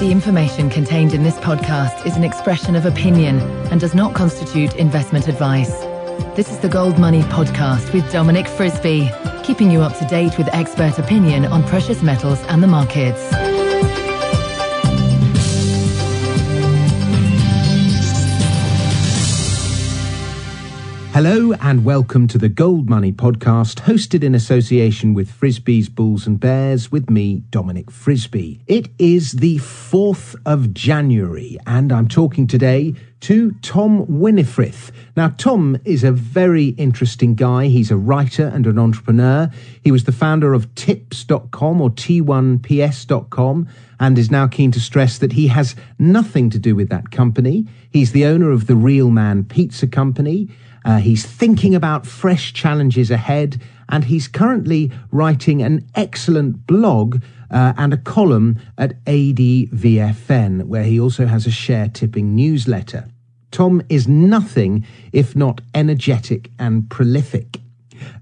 The information contained in this podcast is an expression of opinion and does not constitute investment advice. This is the Gold Money Podcast with Dominic Frisby, keeping you up to date with expert opinion on precious metals and the markets. Hello and welcome to the Gold Money podcast, hosted in association with Frisby's, Bulls and Bears, with me, Dominic Frisby. It is the 4th of January, and I'm talking today to Tom Winnifrith. Now, Tom is a very interesting guy. He's a writer and an entrepreneur. He was the founder of tips.com or t1ps.com and is now keen to stress that he has nothing to do with that company. He's the owner of the Real Man Pizza Company. Uh, he's thinking about fresh challenges ahead, and he's currently writing an excellent blog uh, and a column at ADVFN, where he also has a share tipping newsletter. Tom is nothing if not energetic and prolific.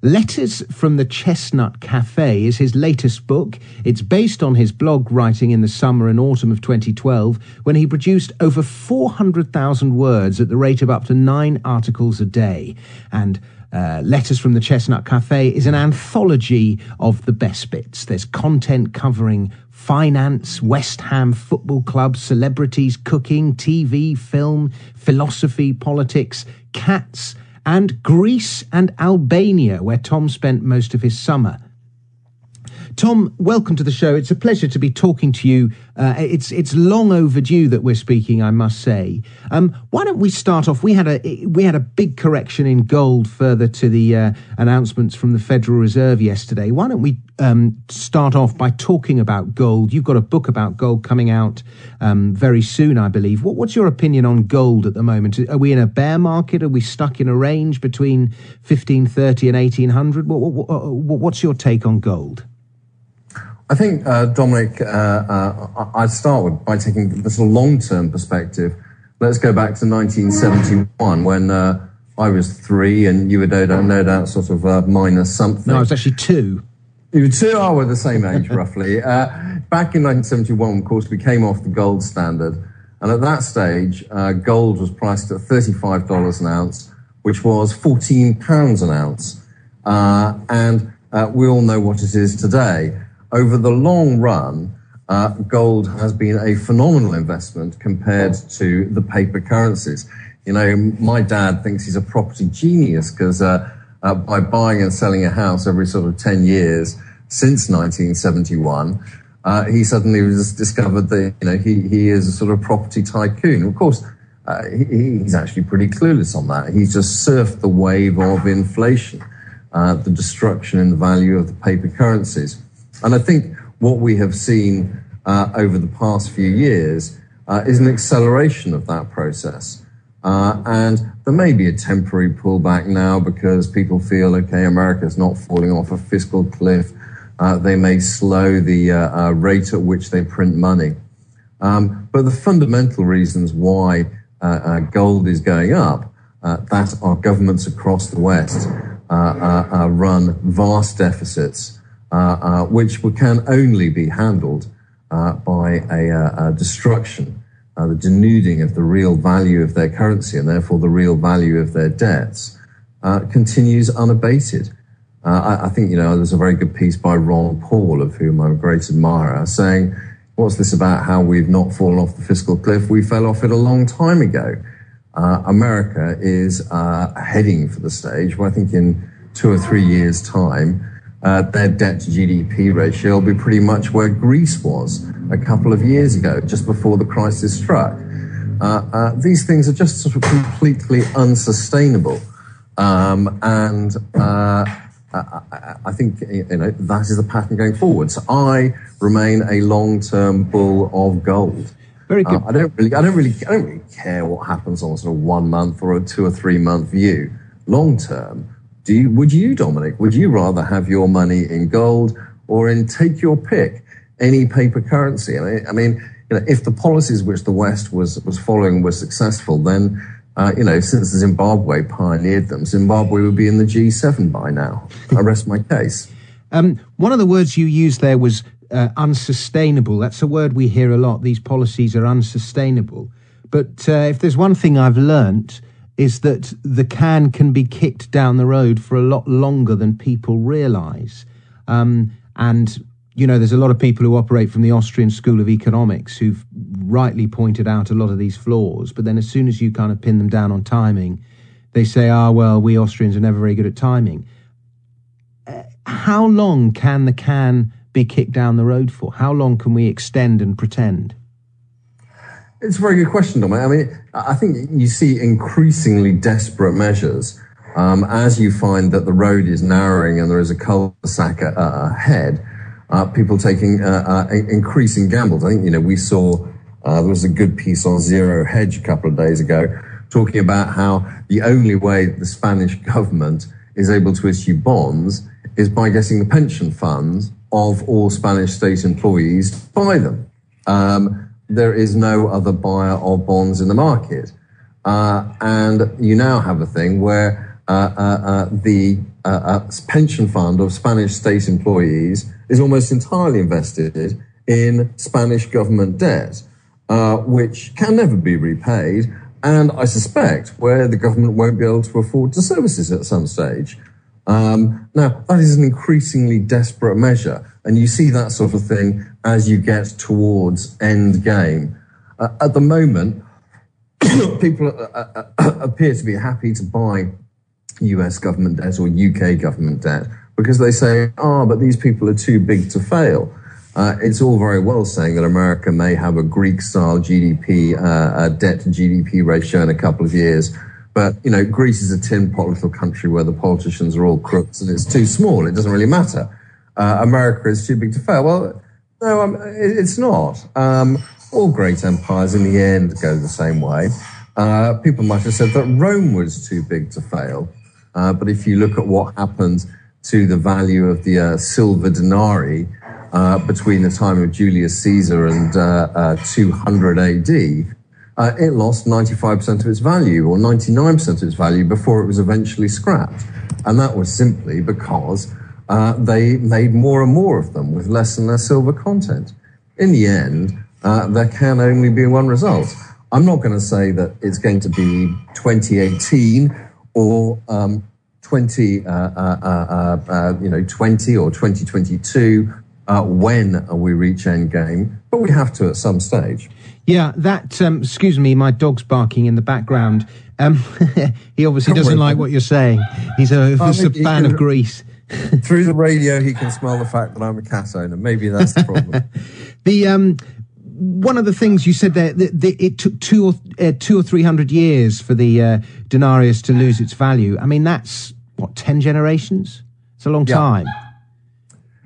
Letters from the Chestnut Cafe is his latest book. It's based on his blog writing in the summer and autumn of 2012 when he produced over 400,000 words at the rate of up to nine articles a day. And uh, Letters from the Chestnut Cafe is an anthology of the best bits. There's content covering finance, West Ham Football Club, celebrities, cooking, TV, film, philosophy, politics, cats, and Greece and Albania, where Tom spent most of his summer. Tom, welcome to the show. It's a pleasure to be talking to you. Uh, it's it's long overdue that we're speaking, I must say. Um, why don't we start off? We had a we had a big correction in gold further to the uh, announcements from the Federal Reserve yesterday. Why don't we um, start off by talking about gold? You've got a book about gold coming out um, very soon, I believe. What, what's your opinion on gold at the moment? Are we in a bear market? Are we stuck in a range between fifteen thirty and eighteen hundred? What, what, what's your take on gold? I think, uh, Dominic, uh, uh, I'd start with by taking the sort of long-term perspective. Let's go back to 1971 when uh, I was three and you were no doubt, no doubt sort of uh, minus something. No, I was actually two. You were two? Oh, we're the same age, roughly. Uh, back in 1971, of course, we came off the gold standard. And at that stage, gold was priced at $35 an ounce, which was 14 pounds an ounce. and we all know what it is today over the long run, uh, gold has been a phenomenal investment compared to the paper currencies. You know, my dad thinks he's a property genius because uh, uh, by buying and selling a house every sort of 10 years since 1971, uh, he suddenly was discovered that, you know, he, he is a sort of property tycoon. Of course, uh, he, he's actually pretty clueless on that. He's just surfed the wave of inflation, uh, the destruction in the value of the paper currencies. And I think what we have seen uh, over the past few years uh, is an acceleration of that process. Uh, and there may be a temporary pullback now because people feel, okay, America is not falling off a fiscal cliff. Uh, they may slow the uh, uh, rate at which they print money. Um, but the fundamental reasons why gold is going up, that our governments across the West run vast deficits which can only be handled uh, by a, a destruction, the denuding of the real value of their currency and therefore the real value of their debts, continues unabated. I, I, think, you know, there's a very good piece by Ron Paul, of whom I'm a great admirer, saying, what's this about how we've not fallen off the fiscal cliff? We fell off it a long time ago. Uh, America is uh, heading for the stage where I think in two or three years' time, uh, their debt to GDP ratio will be pretty much where Greece was a couple of years ago, just before the crisis struck. Uh, uh, these things are just sort of completely unsustainable. Um, and uh, I, I, think you know that is the pattern going forward. So I remain a long-term bull of gold. Very good. Uh, I don't really, I don't really, I don't really care what happens on a sort of one month or a two or three month view. Long term, do you, would you, Dominic, would you rather have your money in gold or in take your pick, any paper currency? I mean, you know, if the policies which the West was, was following were successful, then, uh, you know, since Zimbabwe pioneered them, Zimbabwe would be in the G7 by now. I rest my case. Um, one of the words you used there was uh, unsustainable. That's a word we hear a lot. These policies are unsustainable. But uh, if there's one thing I've learnt is that the can can be kicked down the road for a lot longer than people realise. Um, and you know, there's a lot of people who operate from the Austrian School of Economics who've rightly pointed out a lot of these flaws. But then, as soon as you kind of pin them down on timing, they say, "Ah, well, we Austrians are never very good at timing." Uh, how long can the can be kicked down the road for? How long can we extend and pretend? It's a very good question, Dom. I mean, I think you see increasingly desperate measures um, as you find that the road is narrowing and there is a cul-de-sac uh, ahead. Uh, people taking uh, uh increasing gambles. I think you know we saw uh, there was a good piece on Zero Hedge a couple of days ago talking about how the only way the Spanish government is able to issue bonds is by getting the pension funds of all Spanish state employees to buy them. Um, there is no other buyer of bonds in the market. Uh, and you now have a thing where uh, uh, uh the uh, pension fund of Spanish state employees is almost entirely invested in Spanish government debt, which can never be repaid. And I suspect where the government won't be able to afford to service it at some stage. Um, now, that is an increasingly desperate measure, and you see that sort of thing as you get towards end game. Uh, at the moment, people uh, uh, uh appear to be happy to buy US government debt or UK government debt because they say, oh, but these people are too big to fail. Uh, it's all very well saying that America may have a Greek style GDP, uh, debt to GDP ratio in a couple of years but, you know, Greece is a tin pot little country where the politicians are all crooks and it's too small. It doesn't really matter. Uh, America is too big to fail. Well, no, um, it, it's not. Um, all great empires in the end go the same way. Uh, people might have said that Rome was too big to fail. Uh, but if you look at what happened to the value of the uh, silver denarii uh, between the time of Julius Caesar and uh, 200 AD, uh, it lost 95% of its value or 99% of its value before it was eventually scrapped. And that was simply because uh, they made more and more of them with less and less silver content. In the end, uh, there can only be one result. I'm not going to say that it's going to be 2018 or um, 20, uh, uh, uh, you know, 20 or 2022 when we reach end game, but we have to at some stage. Yeah, that. Um, excuse me, my dog's barking in the background. Um, he obviously doesn't like what you're saying. He's a, a fan can, of Greece. through the radio, he can smell the fact that I'm a cat owner. Maybe that's the problem. the um, one of the things you said there, that, that it took two or uh, two or three hundred years for the uh, denarius to lose its value. I mean, that's what ten generations. It's a long yeah. time.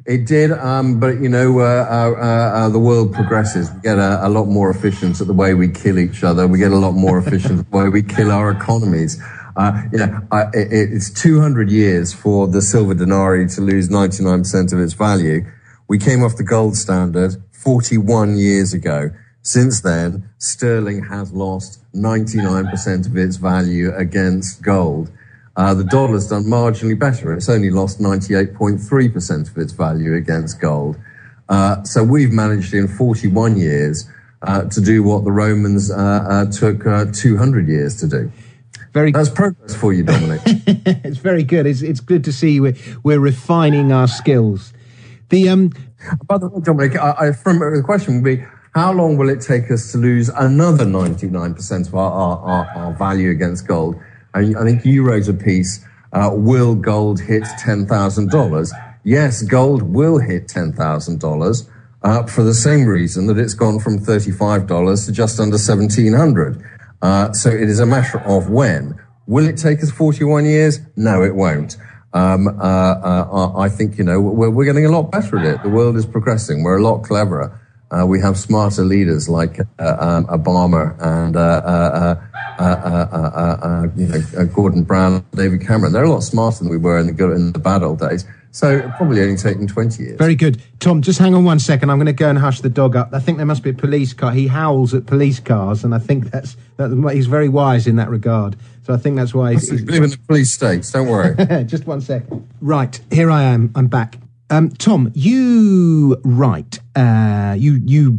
It did, um, but you know, uh, uh, uh, the world progresses. We get a, a, lot more efficient at the way we kill each other. We get a lot more efficient at the way we kill our economies. Uh, you know, it, it's 200 years for the silver denarii to lose 99% of its value. We came off the gold standard 41 years ago. Since then, sterling has lost 99% of its value against gold. Uh, the dollar's done marginally better. It's only lost 98.3% of its value against gold. Uh, so we've managed in 41 years uh, to do what the Romans uh, uh, took uh, 200 years to do. Very That's progress for you, Dominic. it's very good. It's, it's good to see we're, we're refining our skills. The um, By the way, Dominic, I, I, from, the question would be, how long will it take us to lose another 99% of our, our, our, our value against gold? I think you wrote a piece, uh, will gold hit $10,000? Yes, gold will hit $10,000 uh, for the same reason that it's gone from $35 to just under 1700 uh, So it is a matter of when. Will it take us 41 years? No, it won't. Um, uh, uh, I think, you know, we're, we're getting a lot better at it. The world is progressing. We're a lot cleverer. Uh, we have smarter leaders like uh, um, Obama and uh, you know, Gordon Brown, David Cameron. They're a lot smarter than we were in the good in the bad old days. So probably only taken 20 years. Very good. Tom, just hang on one second. I'm going to go and hush the dog up. I think there must be a police car. He howls at police cars, and I think that's that, he's very wise in that regard. So I think that's why he's, he's in the police states. Don't worry. just one second. Right, here I am. I'm back. Um, Tom, you write, uh, you you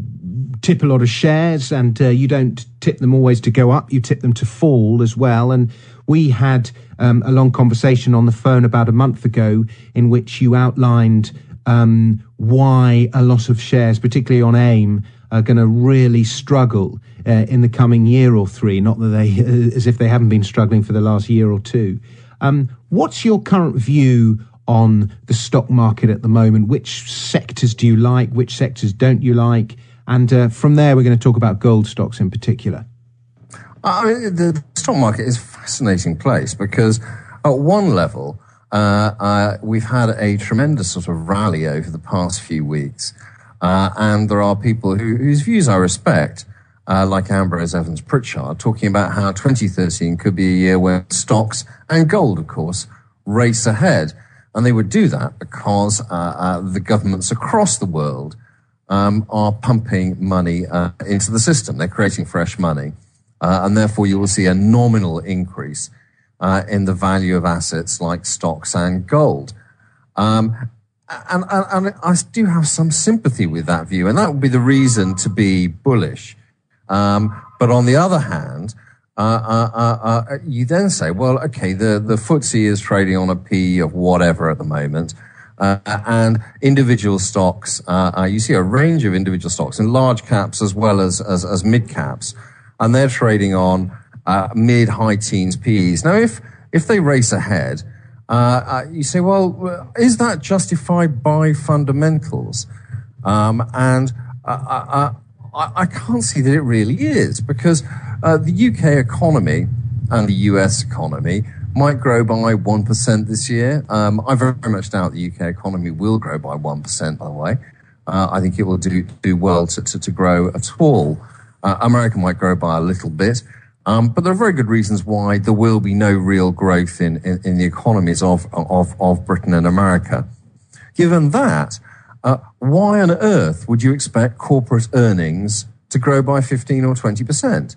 tip a lot of shares, and uh, you don't tip them always to go up. You tip them to fall as well. And we had um, a long conversation on the phone about a month ago in which you outlined um, why a lot of shares, particularly on AIM, are going to really struggle uh, in the coming year or three. Not that they, as if they haven't been struggling for the last year or two. Um, what's your current view on the stock market at the moment? Which sectors do you like? Which sectors don't you like? And uh, from there, we're going to talk about gold stocks in particular. I mean, the stock market is a fascinating place because at one level, uh, uh, we've had a tremendous sort of rally over the past few weeks. Uh, and there are people who, whose views I respect, uh, like Ambrose Evans Pritchard, talking about how 2013 could be a year where stocks and gold, of course, race ahead. And they would do that because uh, uh, the governments across the world um, are pumping money uh, into the system. They're creating fresh money. and therefore, you will see a nominal increase in the value of assets like stocks and gold. Um, and, and, and, I do have some sympathy with that view, and that would be the reason to be bullish. Um, but on the other hand, uh, uh, uh, uh Uh, uh, uh, you then say, well, okay, the, the FTSE is trading on a P of whatever at the moment. Uh, and individual stocks, uh, you see a range of individual stocks in large caps as well as, as, as mid caps, and they're trading on mid high teens PEs. Now, if, if they race ahead, uh, uh, you say, well, is that justified by fundamentals? Um, and I, I, I, can't see that it really is because uh, the UK economy and the US economy might grow by 1% this year. Um, I very much doubt the UK economy will grow by 1%, by the way. Uh, I think it will do, do well to, to, to grow at all. Uh, America might grow by a little bit. Um, but there are very good reasons why there will be no real growth in, in, in the economies of, of, of Britain and America. Given that, uh, why on earth would you expect corporate earnings to grow by 15 or 20%?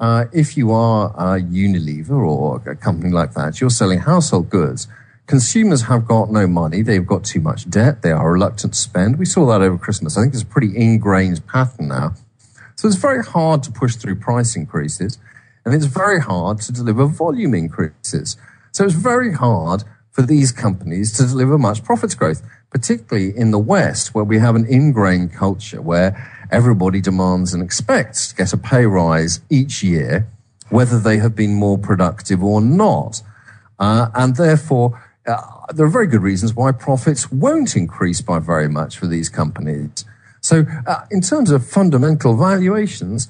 Uh, if you are a Unilever or a company like that, you're selling household goods. Consumers have got no money. They've got too much debt. They are reluctant to spend. We saw that over Christmas. I think it's a pretty ingrained pattern now. So it's very hard to push through price increases and it's very hard to deliver volume increases. So it's very hard for these companies to deliver much profits growth, particularly in the West, where we have an ingrained culture where everybody demands and expects to get a pay rise each year, whether they have been more productive or not. Uh, and therefore, uh, there are very good reasons why profits won't increase by very much for these companies. So, uh, in terms of fundamental valuations,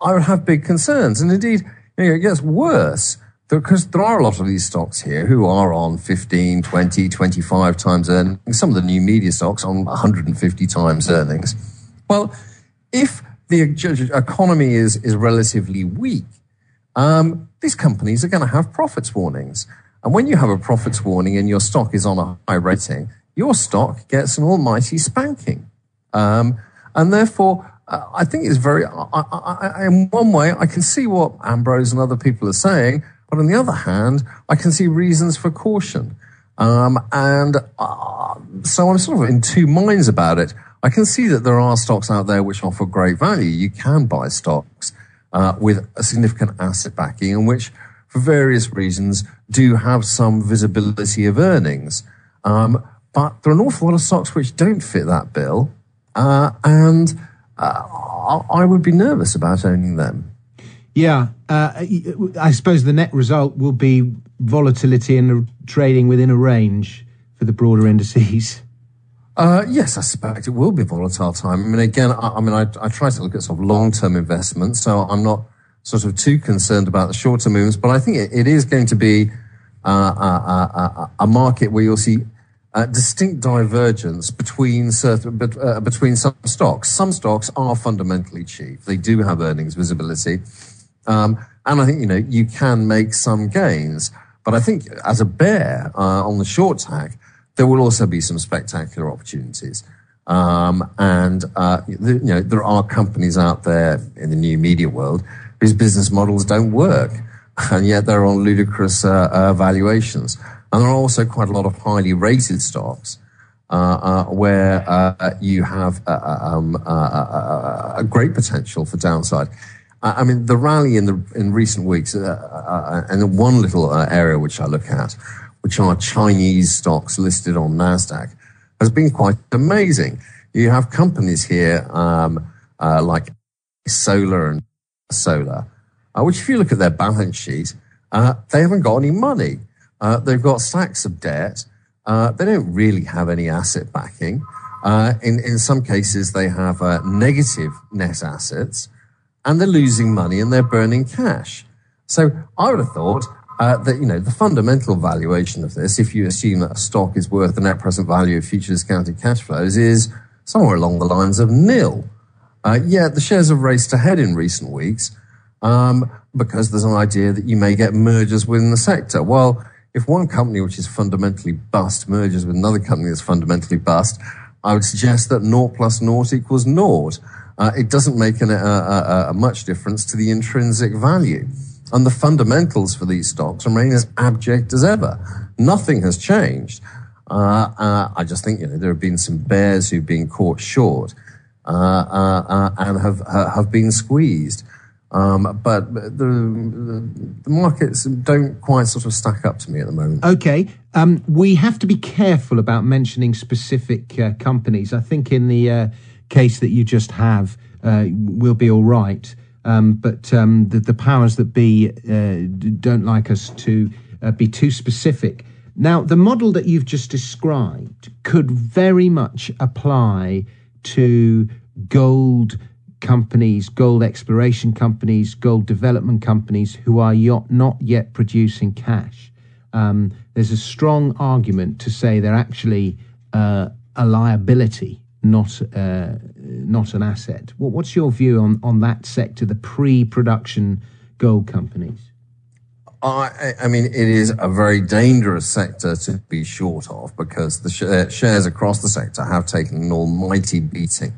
I would have big concerns. And indeed, you know, it gets worse because there are a lot of these stocks here who are on 15, 20, 25 times earnings. Some of the new media stocks on 150 times earnings. Well, if the economy is, is relatively weak, um, these companies are going to have profits warnings. And when you have a profits warning and your stock is on a high rating, your stock gets an almighty spanking. Um, and therefore, I think it's very, I, I, in one way, I can see what Ambrose and other people are saying, but on the other hand, I can see reasons for caution. Um, and uh, so I'm sort of in two minds about it. I can see that there are stocks out there which offer great value. You can buy stocks uh, with a significant asset backing and which, for various reasons, do have some visibility of earnings. Um, but there are an awful lot of stocks which don't fit that bill. Uh, and uh, I would be nervous about owning them. Yeah, uh, I suppose the net result will be volatility and trading within a range for the broader indices. Uh, yes, I suspect it will be volatile time. I mean, again, I, I mean, I, I, try to look at sort of long-term investments, so I'm not sort of too concerned about the shorter moves. But I think it, it is going to be uh, a, a, a market where you'll see uh, distinct divergence between certain, uh, between some stocks. Some stocks are fundamentally cheap. They do have earnings visibility. Um, and I think, you know, you can make some gains. But I think as a bear uh, on the short tack, there will also be some spectacular opportunities. Um, and, uh, you know, there are companies out there in the new media world whose business models don't work. And yet they're on ludicrous uh, uh, valuations. And there are also quite a lot of highly rated stocks uh, uh, where uh, you have um, a great potential for downside. I mean, the rally in the in recent weeks, and one little area which I look at, which are Chinese stocks listed on Nasdaq, has been quite amazing. You have companies here um, like Solar and Solar, which, if you look at their balance sheet, they haven't got any money. they've got stacks of debt. Uh, they don't really have any asset backing. Uh, in, in some cases, they have uh, negative net assets and they're losing money and they're burning cash. So I would have thought uh, that, you know, the fundamental valuation of this, if you assume that a stock is worth the net present value of future discounted cash flows, is somewhere along the lines of nil. Uh, yet the shares have raced ahead in recent weeks um, because there's an idea that you may get mergers within the sector. Well, if one company which is fundamentally bust merges with another company that's fundamentally bust, I would suggest that naught plus naught equals naught. Uh, it doesn't make an, a, a, a much difference to the intrinsic value. And the fundamentals for these stocks remain as abject as ever. Nothing has changed. Uh, uh, I just think you know there have been some bears who've been caught short uh, uh, uh and have have been squeezed. Um, but the, the, markets don't quite sort of stack up to me at the moment. Okay. Um, we have to be careful about mentioning specific uh, companies. I think in the case that you just have, we'll be all right. Um, but um, the, the, powers that be uh, don't like us to uh, be too specific. Now, the model that you've just described could very much apply to gold companies, gold exploration companies, gold development companies who are not yet producing cash. Um, there's a strong argument to say they're actually uh, a liability, not uh, not an asset. what's your view on, on that sector, the pre-production gold companies? I, I, mean, it is a very dangerous sector to be short of because the sh- shares across the sector have taken an almighty beating.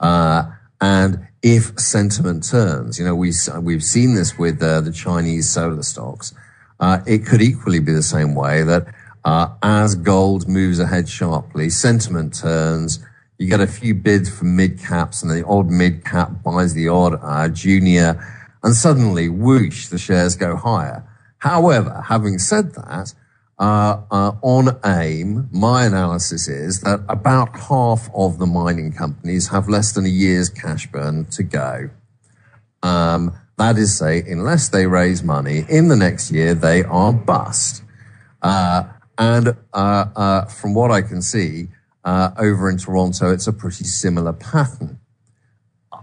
Uh, and if sentiment turns, you know, we, we've seen this with uh, the Chinese solar stocks. Uh, it could equally be the same way that uh, as gold moves ahead sharply, sentiment turns. You get a few bids for mid caps, and the odd mid cap buys the odd uh, junior, and suddenly, whoosh, the shares go higher. However, having said that, uh, uh, on AIM, my analysis is that about half of the mining companies have less than a year's cash burn to go. Um, that is, say, unless they raise money in the next year, they are bust. Uh, and uh, uh, from what I can see uh, over in Toronto, it's a pretty similar pattern.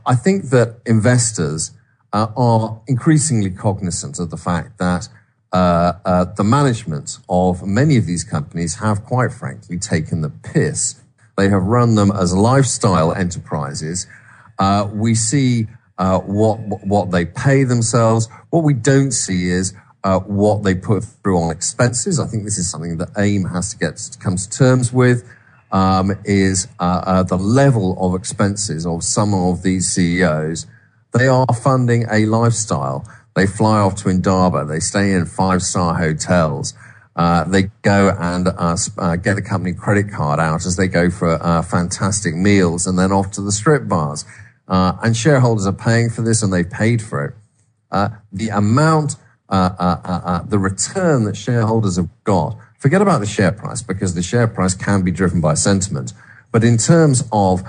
I think that investors are increasingly cognizant of the fact that uh, uh, the management of many of these companies have, quite frankly, taken the piss. They have run them as lifestyle enterprises. Uh, we see uh, what what they pay themselves. What we don't see is uh, what they put through on expenses. I think this is something that AIM has to get to come to terms with. Um, is uh, the level of expenses of some of these CEOs. They are funding a lifestyle. They fly off to Indaba. They stay in five star hotels. Uh, they go and uh, uh, get the company credit card out as they go for uh, fantastic meals and then off to the strip bars. Uh, and shareholders are paying for this and they've paid for it. Uh, the amount, the return that shareholders have got, forget about the share price because the share price can be driven by sentiment. But in terms of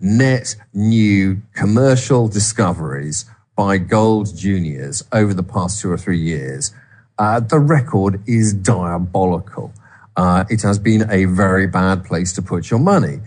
net new commercial discoveries, by gold juniors over the past two or three years, uh, the record is diabolical. Uh, it has been a very bad place to put your money.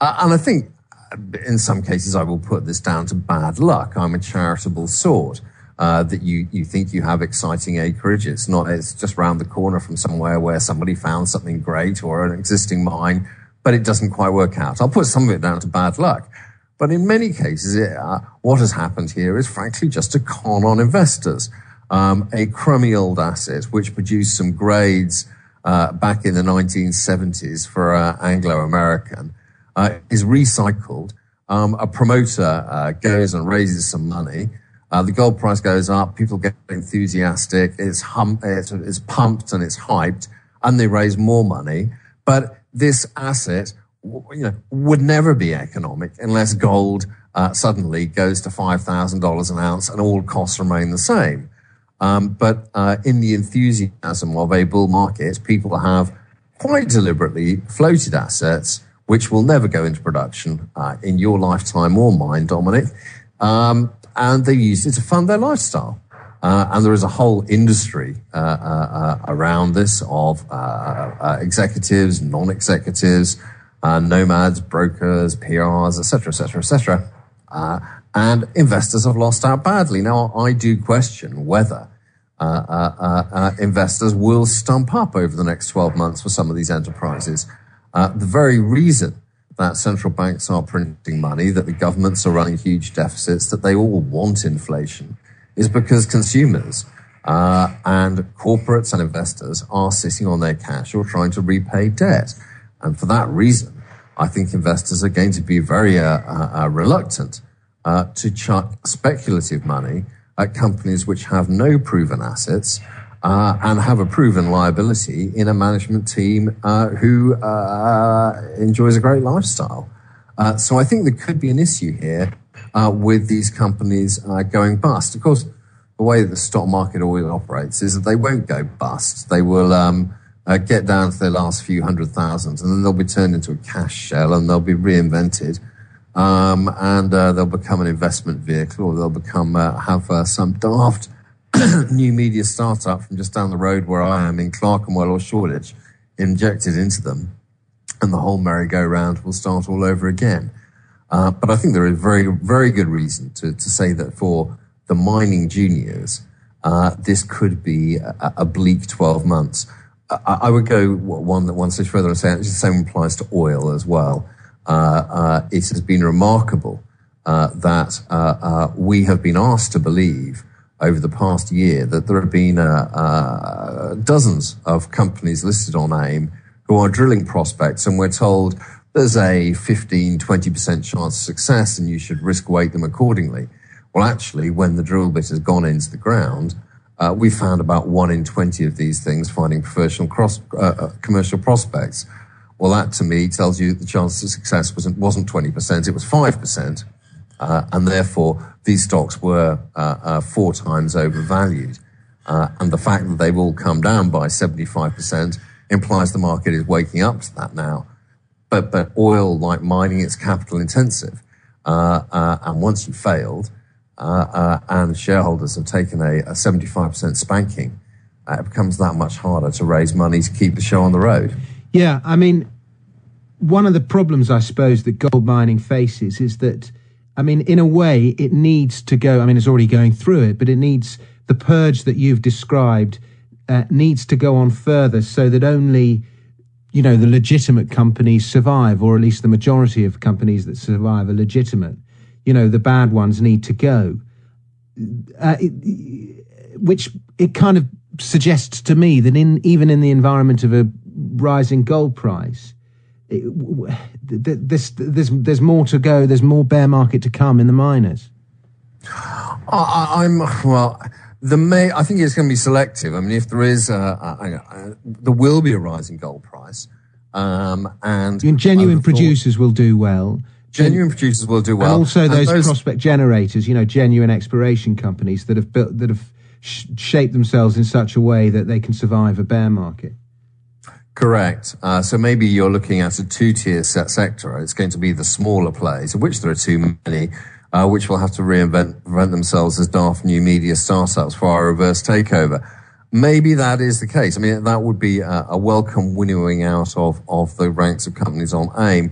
Uh, and I think uh, in some cases I will put this down to bad luck. I'm a charitable sort. Uh, that you, you think you have exciting acreage. It's not, it's just round the corner from somewhere where somebody found something great or an existing mine, but it doesn't quite work out. I'll put some of it down to bad luck. But in many cases, it, uh, what has happened here is frankly just a con on investors. Um, a crummy old asset which produced some grades uh, back in the 1970s for uh, Anglo American uh, is recycled. Um, a promoter uh, goes and raises some money. Uh, the gold price goes up. People get enthusiastic. It's, hum- it's, it's pumped and it's hyped, and they raise more money. But this asset you know, would never be economic unless gold uh, suddenly goes to $5,000 an ounce and all costs remain the same. Um, but uh, in the enthusiasm of a bull market, people have quite deliberately floated assets which will never go into production uh, in your lifetime or mine, Dominic. Um, and they use it to fund their lifestyle. Uh, and there is a whole industry uh, uh, uh around this of uh, executives, non-executives, nomads, brokers, PRs, etc., etc., etc. and investors have lost out badly. Now, I do question whether investors will stump up over the next 12 months for some of these enterprises. the very reason that central banks are printing money, that the governments are running huge deficits, that they all want inflation, is because consumers uh, and corporates and investors are sitting on their cash or trying to repay debt. And for that reason, I think investors are going to be very uh, uh, uh reluctant uh, to chuck speculative money at companies which have no proven assets uh, and have a proven liability in a management team uh, who uh, enjoys a great lifestyle. Uh, so I think there could be an issue here uh, with these companies uh, going bust. Of course, the way the stock market always operates is that they won't go bust. They will um, get down to their last few hundred thousand, and then they'll be turned into a cash shell, and they'll be reinvented. Um, and they'll become an investment vehicle, or they'll become have some daft new media startup from just down the road where I am in Clerkenwell or Shoreditch injected into them, and the whole merry-go-round will start all over again. Uh, but I think there is very, very good reason to, to say that for the mining juniors, uh, this could be a, a, bleak 12 months. I, I would go one, that one stage further and say the same applies to oil as well. Uh, uh it has been remarkable uh, that uh, we have been asked to believe over the past year that there have been uh, uh, dozens of companies listed on AIM who are drilling prospects, and we're told there's a 15, 20% chance of success, and you should risk weight them accordingly. Well, actually, when the drill bit has gone into the ground, uh, we found about one in 20 of these things finding professional cross, uh, uh, commercial prospects. Well, that to me tells you the chance of success wasn't, wasn't 20%, it was 5%. Uh, and therefore these stocks were uh, uh, four times overvalued. and the fact that they've all come down by 75% implies the market is waking up to that now. But, but oil, like mining, it's capital intensive. and once you've failed, and shareholders have taken a, a 75% spanking, it becomes that much harder to raise money to keep the show on the road. Yeah, I mean, one of the problems I suppose that gold mining faces is that I mean, in a way, it needs to go. I mean, it's already going through it, but it needs the purge that you've described uh, needs to go on further so that only, you know, the legitimate companies survive, or at least the majority of companies that survive are legitimate. You know, the bad ones need to go. Uh, it, which it kind of suggests to me that in even in the environment of a rising gold price, there's, there's, there's more to go. There's more bear market to come in the miners. I, am well. The may I think it's going to be selective. I mean, if there is, a, a, a, there will be a rising gold price, um, and genuine producers will do well. Genuine producers will do well, and also those, and those, prospect generators. You know, genuine exploration companies that have built that have sh- shaped themselves in such a way that they can survive a bear market. Correct. Uh, so maybe you're looking at a two-tier set sector. It's going to be the smaller plays, of which there are too many, uh, which will have to reinvent, reinvent themselves as daft new media startups for our reverse takeover. Maybe that is the case. I mean, that would be a, a welcome winnowing out of, of the ranks of companies on AIM.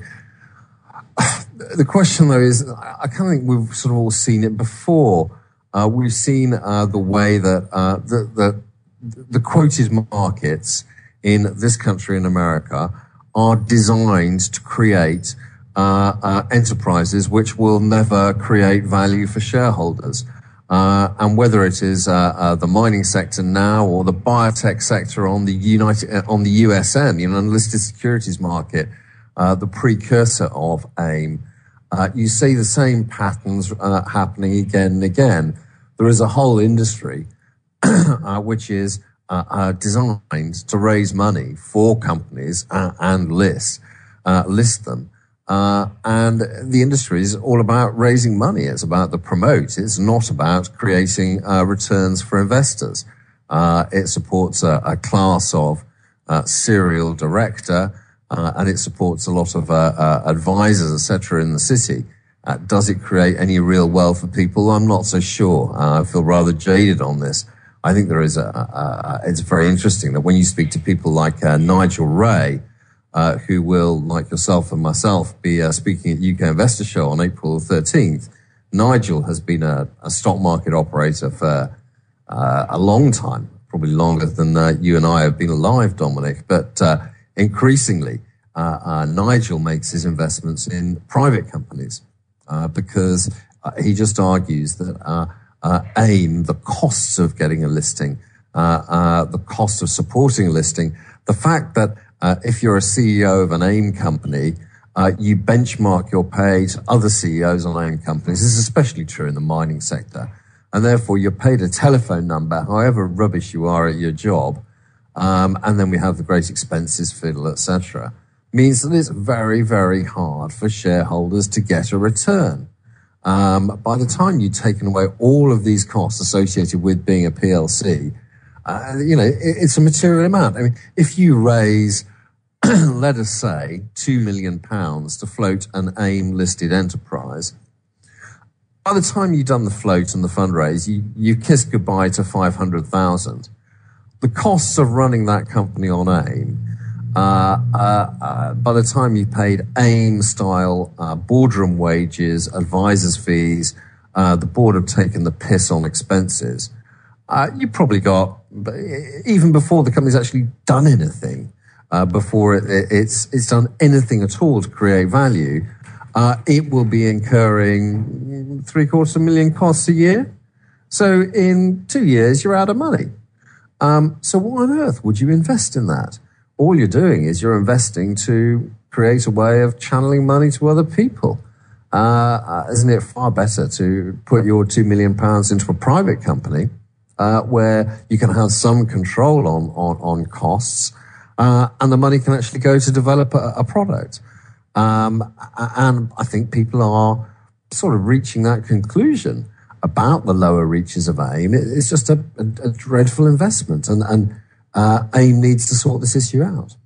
The question, though, is I kind of think we've sort of all seen it before. Uh, we've seen uh, the way that uh, the, the, the quoted markets in this country in America are designed to create uh, uh, enterprises which will never create value for shareholders. Uh, and whether it is uh, uh, the mining sector now or the biotech sector on the United uh, on the USM, you know, unlisted securities market, the precursor of AIM, you see the same patterns happening again and again. There is a whole industry which is are designed to raise money for companies uh, and list uh, list them. Uh, and the industry is all about raising money. It's about the promote. It's not about creating uh, returns for investors. Uh, it supports a, a class of serial director, and it supports a lot of advisors, etc., in the city. does it create any real wealth for people? I'm not so sure. I feel rather jaded on this. I think there is a, a, a, it's very interesting that when you speak to people like uh, Nigel Wray, uh, who will, like yourself and myself, be uh, speaking at UK Investor Show on April 13th. Nigel has been a, a stock market operator for uh, a long time, probably longer than uh, you and I have been alive, Dominic. But uh, increasingly, Nigel makes his investments in private companies because he just argues that AIM, the costs of getting a listing, uh, uh, the cost of supporting a listing, the fact that uh, if you're a CEO of an AIM company, uh, you benchmark your pay to other CEOs on AIM companies. This is especially true in the mining sector. And therefore, you're paid a telephone number, however rubbish you are at your job. Um, and then we have the great expenses fiddle, etc. Means that it's very, very hard for shareholders to get a return. Um, by the time you've taken away all of these costs associated with being a PLC, uh, you know, it, it's a material amount. I mean, if you raise, let us say, two million pounds to float an AIM listed enterprise, by the time you've done the float and the fundraise, you, you kiss goodbye to 500,000. The costs of running that company on AIM uh, uh, uh, by the time you've paid AIM style uh, boardroom wages, advisors' fees, the board have taken the piss on expenses. You probably got, even before the company's actually done anything, before it, it's, it's done anything at all to create value, it will be incurring three quarters of a million costs a year. So in two years, you're out of money. Um, so why on earth would you invest in that? All you're doing is you're investing to create a way of channeling money to other people. Uh, uh, isn't it far better to put your two million pounds into a private company uh, where you can have some control on on, on costs, uh, and the money can actually go to develop a, a product? Um, and I think people are sort of reaching that conclusion about the lower reaches of AIM. It's just a, a, a dreadful investment, and and uh, AIM needs to sort this issue out.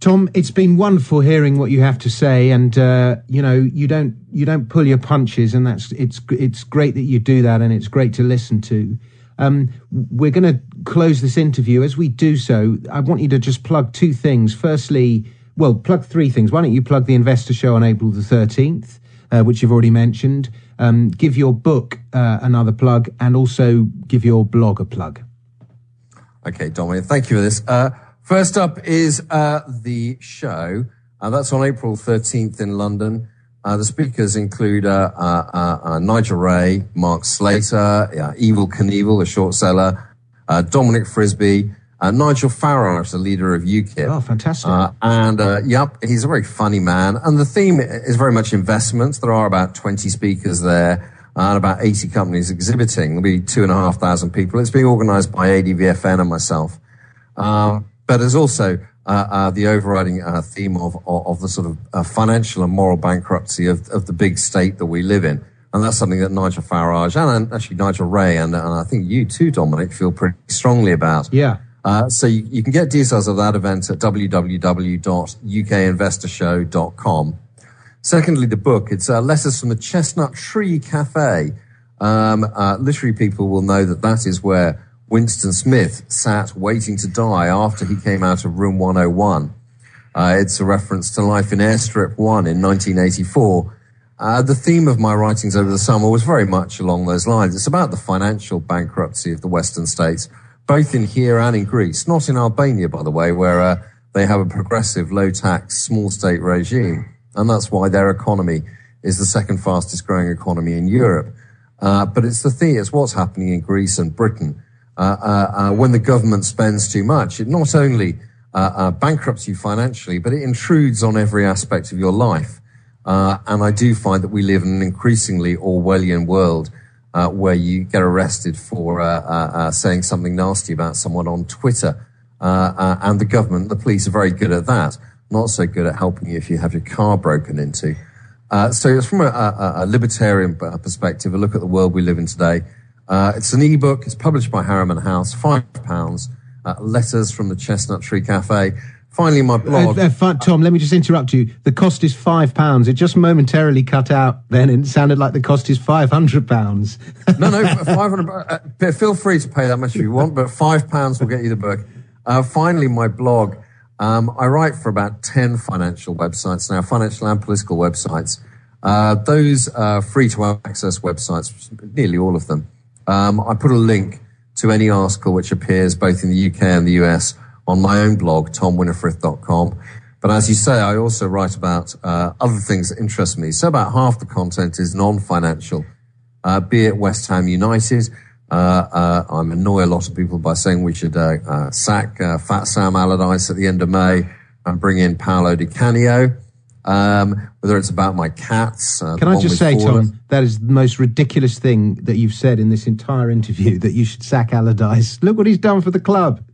Tom, it's been wonderful hearing what you have to say, and uh, you know you don't you don't pull your punches, and that's it's it's great that you do that, and it's great to listen to. Um, we're going to close this interview. As we do so, I want you to just plug two things. Firstly, well, plug three things. Why don't you plug the Investor Show on April the thirteenth, uh, which you've already mentioned. Um, give your book uh, another plug, and also give your blog a plug. Okay, Dominic, thank you for this. Uh, first up is uh, the show. Uh, that's on April 13th in London. Uh, the speakers include uh, uh, Nigel Wray, Mark Slater, Evil Knievil, a short seller, Dominic Frisby, Nigel Farage, the leader of UKIP. Oh, fantastic. and, yep, he's a very funny man. And the theme is very much investments. There are about 20 speakers there and about 80 companies exhibiting. There'll be two and a half thousand people. It's being organized by ADVFN and myself. Um, but there's also uh, uh, the overriding uh, theme of, of, of, the sort of uh, financial and moral bankruptcy of, of the big state that we live in. And that's something that Nigel Farage and actually Nigel Wray and, and I think you too, Dominic, feel pretty strongly about. Yeah. Uh, so you, you, can get details of that event at www.ukinvestorshow.com. Secondly, the book. It's uh, Letters from the Chestnut Tree Cafe. Um, uh, literary people will know that that is where Winston Smith sat waiting to die after he came out of room 101. Uh, it's a reference to life in Airstrip 1 in 1984. Uh, the theme of my writings over the summer was very much along those lines. It's about the financial bankruptcy of the Western states, both in here and in Greece, not in Albania, by the way, where uh, they have a progressive low tax small state regime and that's why their economy is the second fastest growing economy in Europe. Uh, but it's the thing, it's what's happening in Greece and Britain. Uh, uh, uh when the government spends too much, it not only uh, bankrupts you financially, but it intrudes on every aspect of your life. and I do find that we live in an increasingly Orwellian world uh, where you get arrested for uh, uh, saying something nasty about someone on Twitter. Uh, and the government, the police are very good at that, not so good at helping you if you have your car broken into. so it's from a, a, a, libertarian perspective, a look at the world we live in today. it's an ebook. It's published by Harriman House, five pounds. letters from the Chestnut Tree Cafe finally my blog. Uh, uh, Tom, let me just interrupt you. The cost is five pounds. It just momentarily cut out then, and it sounded like the cost is five hundred pounds. no, no, five hundred. Uh, feel free to pay that much if you want, but five pounds will get you the book. Uh, finally, my blog. Um, I write for about ten financial websites now, financial and political websites. Uh, those are free to access websites, nearly all of them. Um, I put a link to any article which appears both in the UK and the US on my own blog, tomwinnifrith.com. But as you say, I also write about uh, other things that interest me. So about half the content is non-financial, uh, be it West Ham United. Uh, uh I'm annoy a lot of people by saying we should uh, uh, sack Fat Sam Allardyce at the end of May and bring in Paolo Di Canio. Um, whether it's about my cats. Can I just say, Tom, that is the most ridiculous thing that you've said in this entire interview that you should sack Allardyce. Look what he's done for the club.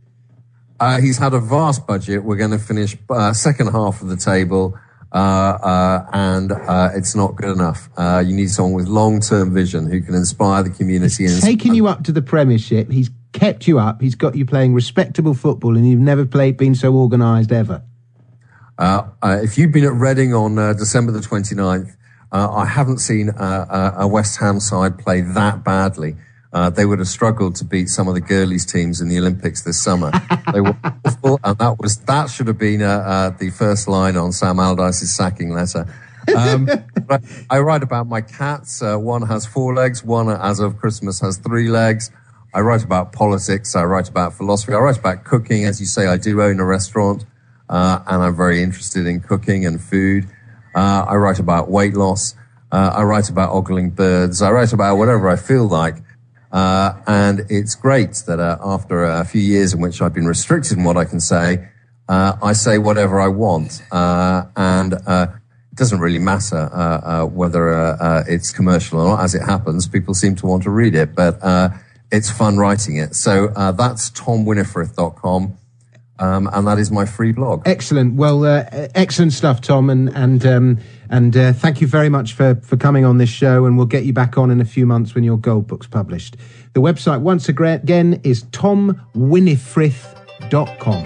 Uh, he's had a vast budget. We're going to finish uh, second half of the table, uh, uh Uh, uh, and uh, it's not good enough. Uh, you need someone with long-term vision who can inspire the community. He's and taken you up to the Premiership. He's kept you up. He's got you playing respectable football, and you've never played been so organised ever. Uh, if you've been at Reading on December the 29th, I haven't seen a West Ham side play that badly uh, they would have struggled to beat some of the girlies teams in the Olympics this summer. they were awful, and that was that should have been uh, uh, the first line on Sam Allardyce's sacking letter. Um, I write about my cats. Uh, one has four legs. One, as of Christmas, has three legs. I write about politics. I write about philosophy. I write about cooking. As you say, I do own a restaurant, uh, and I'm very interested in cooking and food. Uh, I write about weight loss. I write about ogling birds. I write about whatever I feel like. Uh, and it's great that uh, after a few years in which I've been restricted in what I can say, uh, I say whatever I want. Uh, and uh, it doesn't really matter uh, whether it's commercial or not. As it happens, people seem to want to read it, but it's fun writing it. So that's tomwinnifrith.com. Um, and that is my free blog. Excellent. Well, excellent stuff, Tom. And, and, um, and uh, thank you very much for, for coming on this show, and we'll get you back on in a few months when your gold book's published. The website, once again, is tomwinnifrith.com.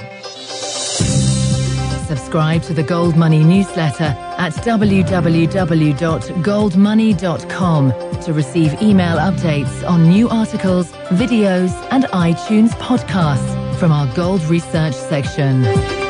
Subscribe to the Gold Money newsletter at www.goldmoney.com to receive email updates on new articles, videos, and iTunes podcasts from our Gold Research section.